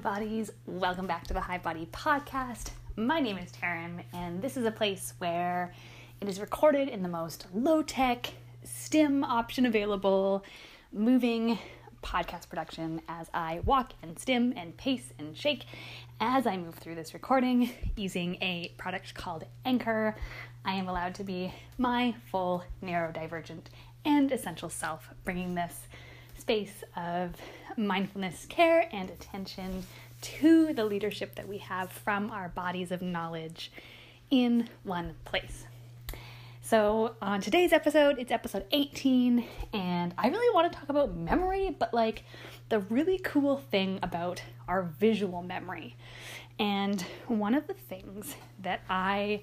Bodies. Welcome back to the High Body Podcast. My name is Taryn, and this is a place where it is recorded in the most low tech, STEM option available, moving podcast production as I walk and stim and pace and shake as I move through this recording using a product called Anchor. I am allowed to be my full neurodivergent and essential self, bringing this space of mindfulness, care, and attention to the leadership that we have from our bodies of knowledge in one place. So, on today's episode, it's episode 18, and I really want to talk about memory, but like the really cool thing about our visual memory. And one of the things that I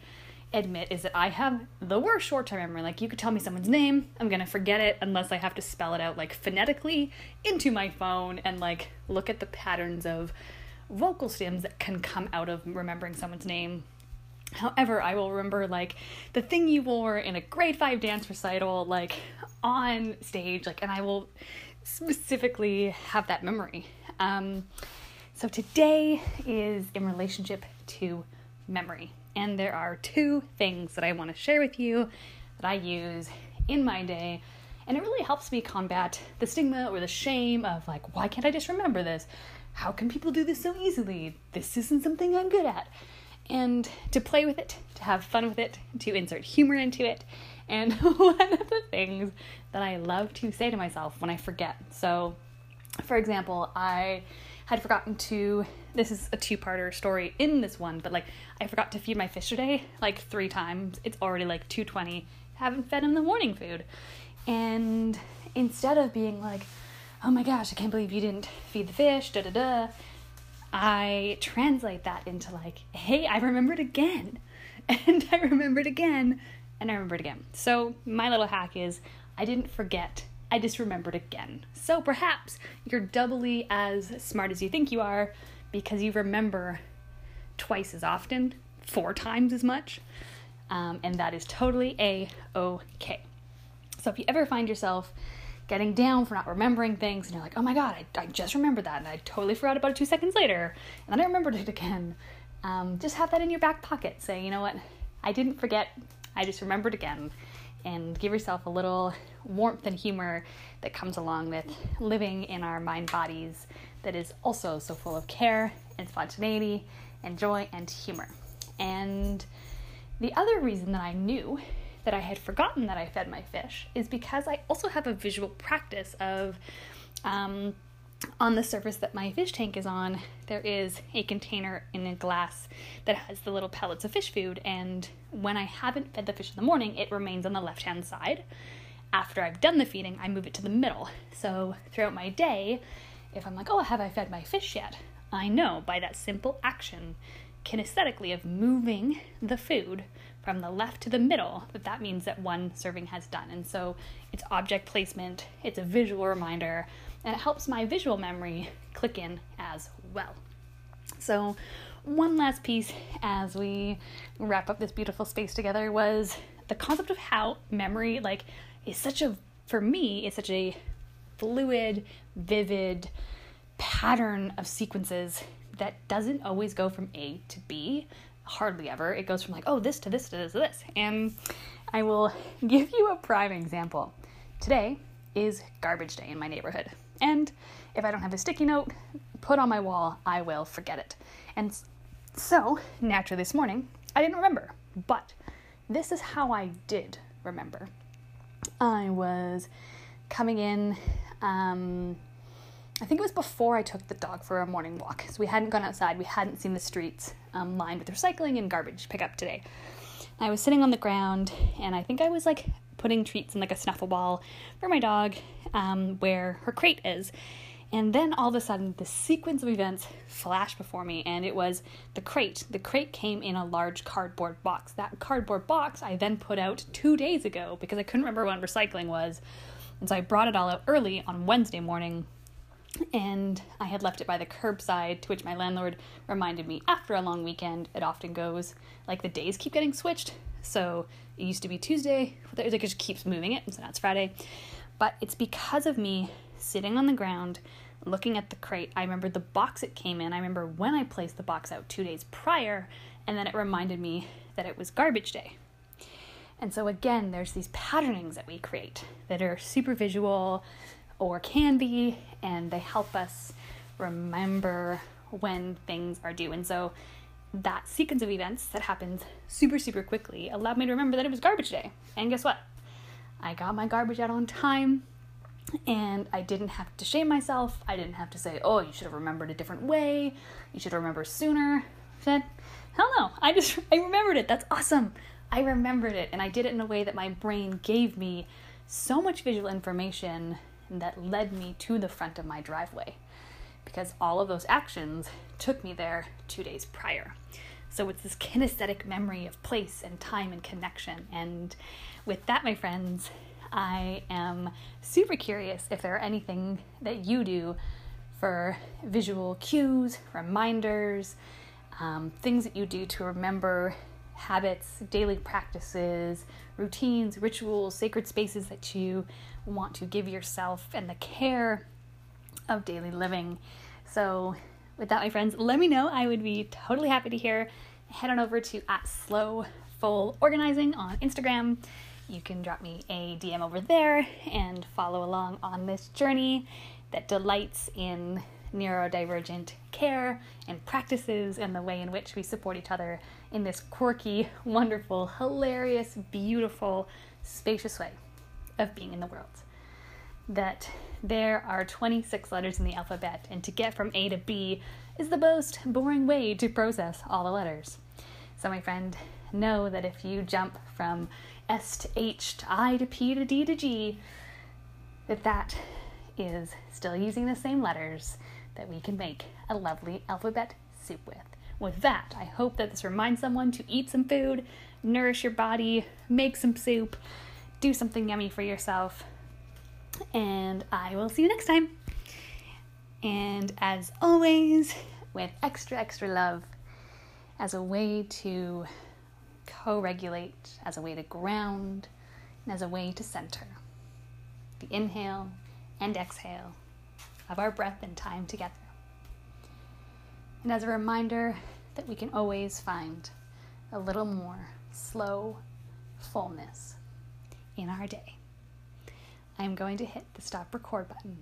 admit is that I have the worst short term memory. Like, you could tell me someone's name, I'm gonna forget it unless I have to spell it out like phonetically into my phone and like look at the patterns of vocal stems that can come out of remembering someone's name. However, I will remember like the thing you wore in a grade five dance recital, like on stage, like, and I will specifically have that memory. Um, so today is in relationship to memory. And there are two things that I want to share with you that I use in my day. And it really helps me combat the stigma or the shame of like, why can't I just remember this? How can people do this so easily? This isn't something I'm good at. And to play with it, to have fun with it, to insert humor into it. And one of the things that I love to say to myself when I forget. So, for example, I had forgotten to this is a two-parter story in this one but like i forgot to feed my fish today like three times. It's already like 2.20 haven't fed him the morning food. And instead of being like oh my gosh i can't believe you didn't feed the fish da da da i translate that into like hey i remembered again. And i remembered again. And i remembered again. So my little hack is i didn't forget I just remembered again. So perhaps you're doubly as smart as you think you are because you remember twice as often, four times as much, um, and that is totally a okay. So if you ever find yourself getting down for not remembering things and you're like, oh my god, I, I just remembered that and I totally forgot about it two seconds later and then I remembered it again, um, just have that in your back pocket. Say, you know what, I didn't forget, I just remembered again and give yourself a little warmth and humor that comes along with living in our mind bodies that is also so full of care and spontaneity and joy and humor. And the other reason that I knew that I had forgotten that I fed my fish is because I also have a visual practice of um, on the surface that my fish tank is on, there is a container in a glass that has the little pellets of fish food. And when I haven't fed the fish in the morning, it remains on the left hand side. After I've done the feeding, I move it to the middle. So throughout my day, if I'm like, oh, have I fed my fish yet? I know by that simple action, kinesthetically, of moving the food from the left to the middle, that that means that one serving has done. And so it's object placement, it's a visual reminder and it helps my visual memory click in as well. So, one last piece as we wrap up this beautiful space together was the concept of how memory like is such a for me is such a fluid, vivid pattern of sequences that doesn't always go from A to B, hardly ever. It goes from like, oh, this to this to this to this. And I will give you a prime example. Today is garbage day in my neighborhood. And if I don't have a sticky note put on my wall, I will forget it. And so, naturally, this morning, I didn't remember. But this is how I did remember. I was coming in, um, I think it was before I took the dog for a morning walk. So we hadn't gone outside, we hadn't seen the streets um, lined with recycling and garbage pickup today. I was sitting on the ground, and I think I was like putting treats in like a snuffle ball for my dog um, where her crate is. And then all of a sudden, the sequence of events flashed before me, and it was the crate. The crate came in a large cardboard box. That cardboard box I then put out two days ago because I couldn't remember when recycling was. And so I brought it all out early on Wednesday morning, and I had left it by the curbside, to which my landlord reminded me after a long weekend, it often goes like the days keep getting switched. So it used to be Tuesday, like it just keeps moving it, so now it's Friday. But it's because of me sitting on the ground, looking at the crate. I remember the box it came in. I remember when I placed the box out two days prior, and then it reminded me that it was garbage day. And so, again, there's these patternings that we create that are super visual or can be, and they help us remember when things are due. And so, that sequence of events that happens super, super quickly allowed me to remember that it was garbage day. And guess what? I got my garbage out on time and I didn't have to shame myself. I didn't have to say, oh, you should have remembered a different way. You should have remembered sooner. I said, hell no. I just, I remembered it. That's awesome. I remembered it. And I did it in a way that my brain gave me so much visual information that led me to the front of my driveway because all of those actions took me there two days prior. So it's this kinesthetic memory of place and time and connection. And with that, my friends, I am super curious if there are anything that you do for visual cues, reminders, um, things that you do to remember habits, daily practices, routines, rituals, sacred spaces that you want to give yourself and the care of daily living. So, with that, my friends, let me know. I would be totally happy to hear. Head on over to at slow full organizing on Instagram. You can drop me a DM over there and follow along on this journey that delights in neurodivergent care and practices and the way in which we support each other in this quirky, wonderful, hilarious, beautiful, spacious way of being in the world. That there are 26 letters in the alphabet, and to get from A to B is the most boring way to process all the letters. So, my friend, know that if you jump from S to H to I to P to D to G, that that is still using the same letters that we can make a lovely alphabet soup with. With that, I hope that this reminds someone to eat some food, nourish your body, make some soup, do something yummy for yourself, and I will see you next time. And as always, with extra, extra love, as a way to co regulate, as a way to ground, and as a way to center. The inhale and exhale of our breath and time together. And as a reminder that we can always find a little more slow fullness in our day. I'm going to hit the stop record button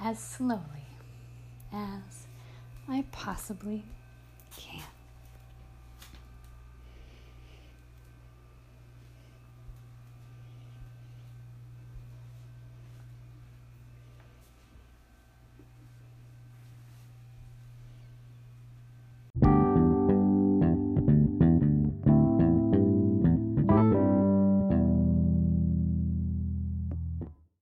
as slowly as I possibly can.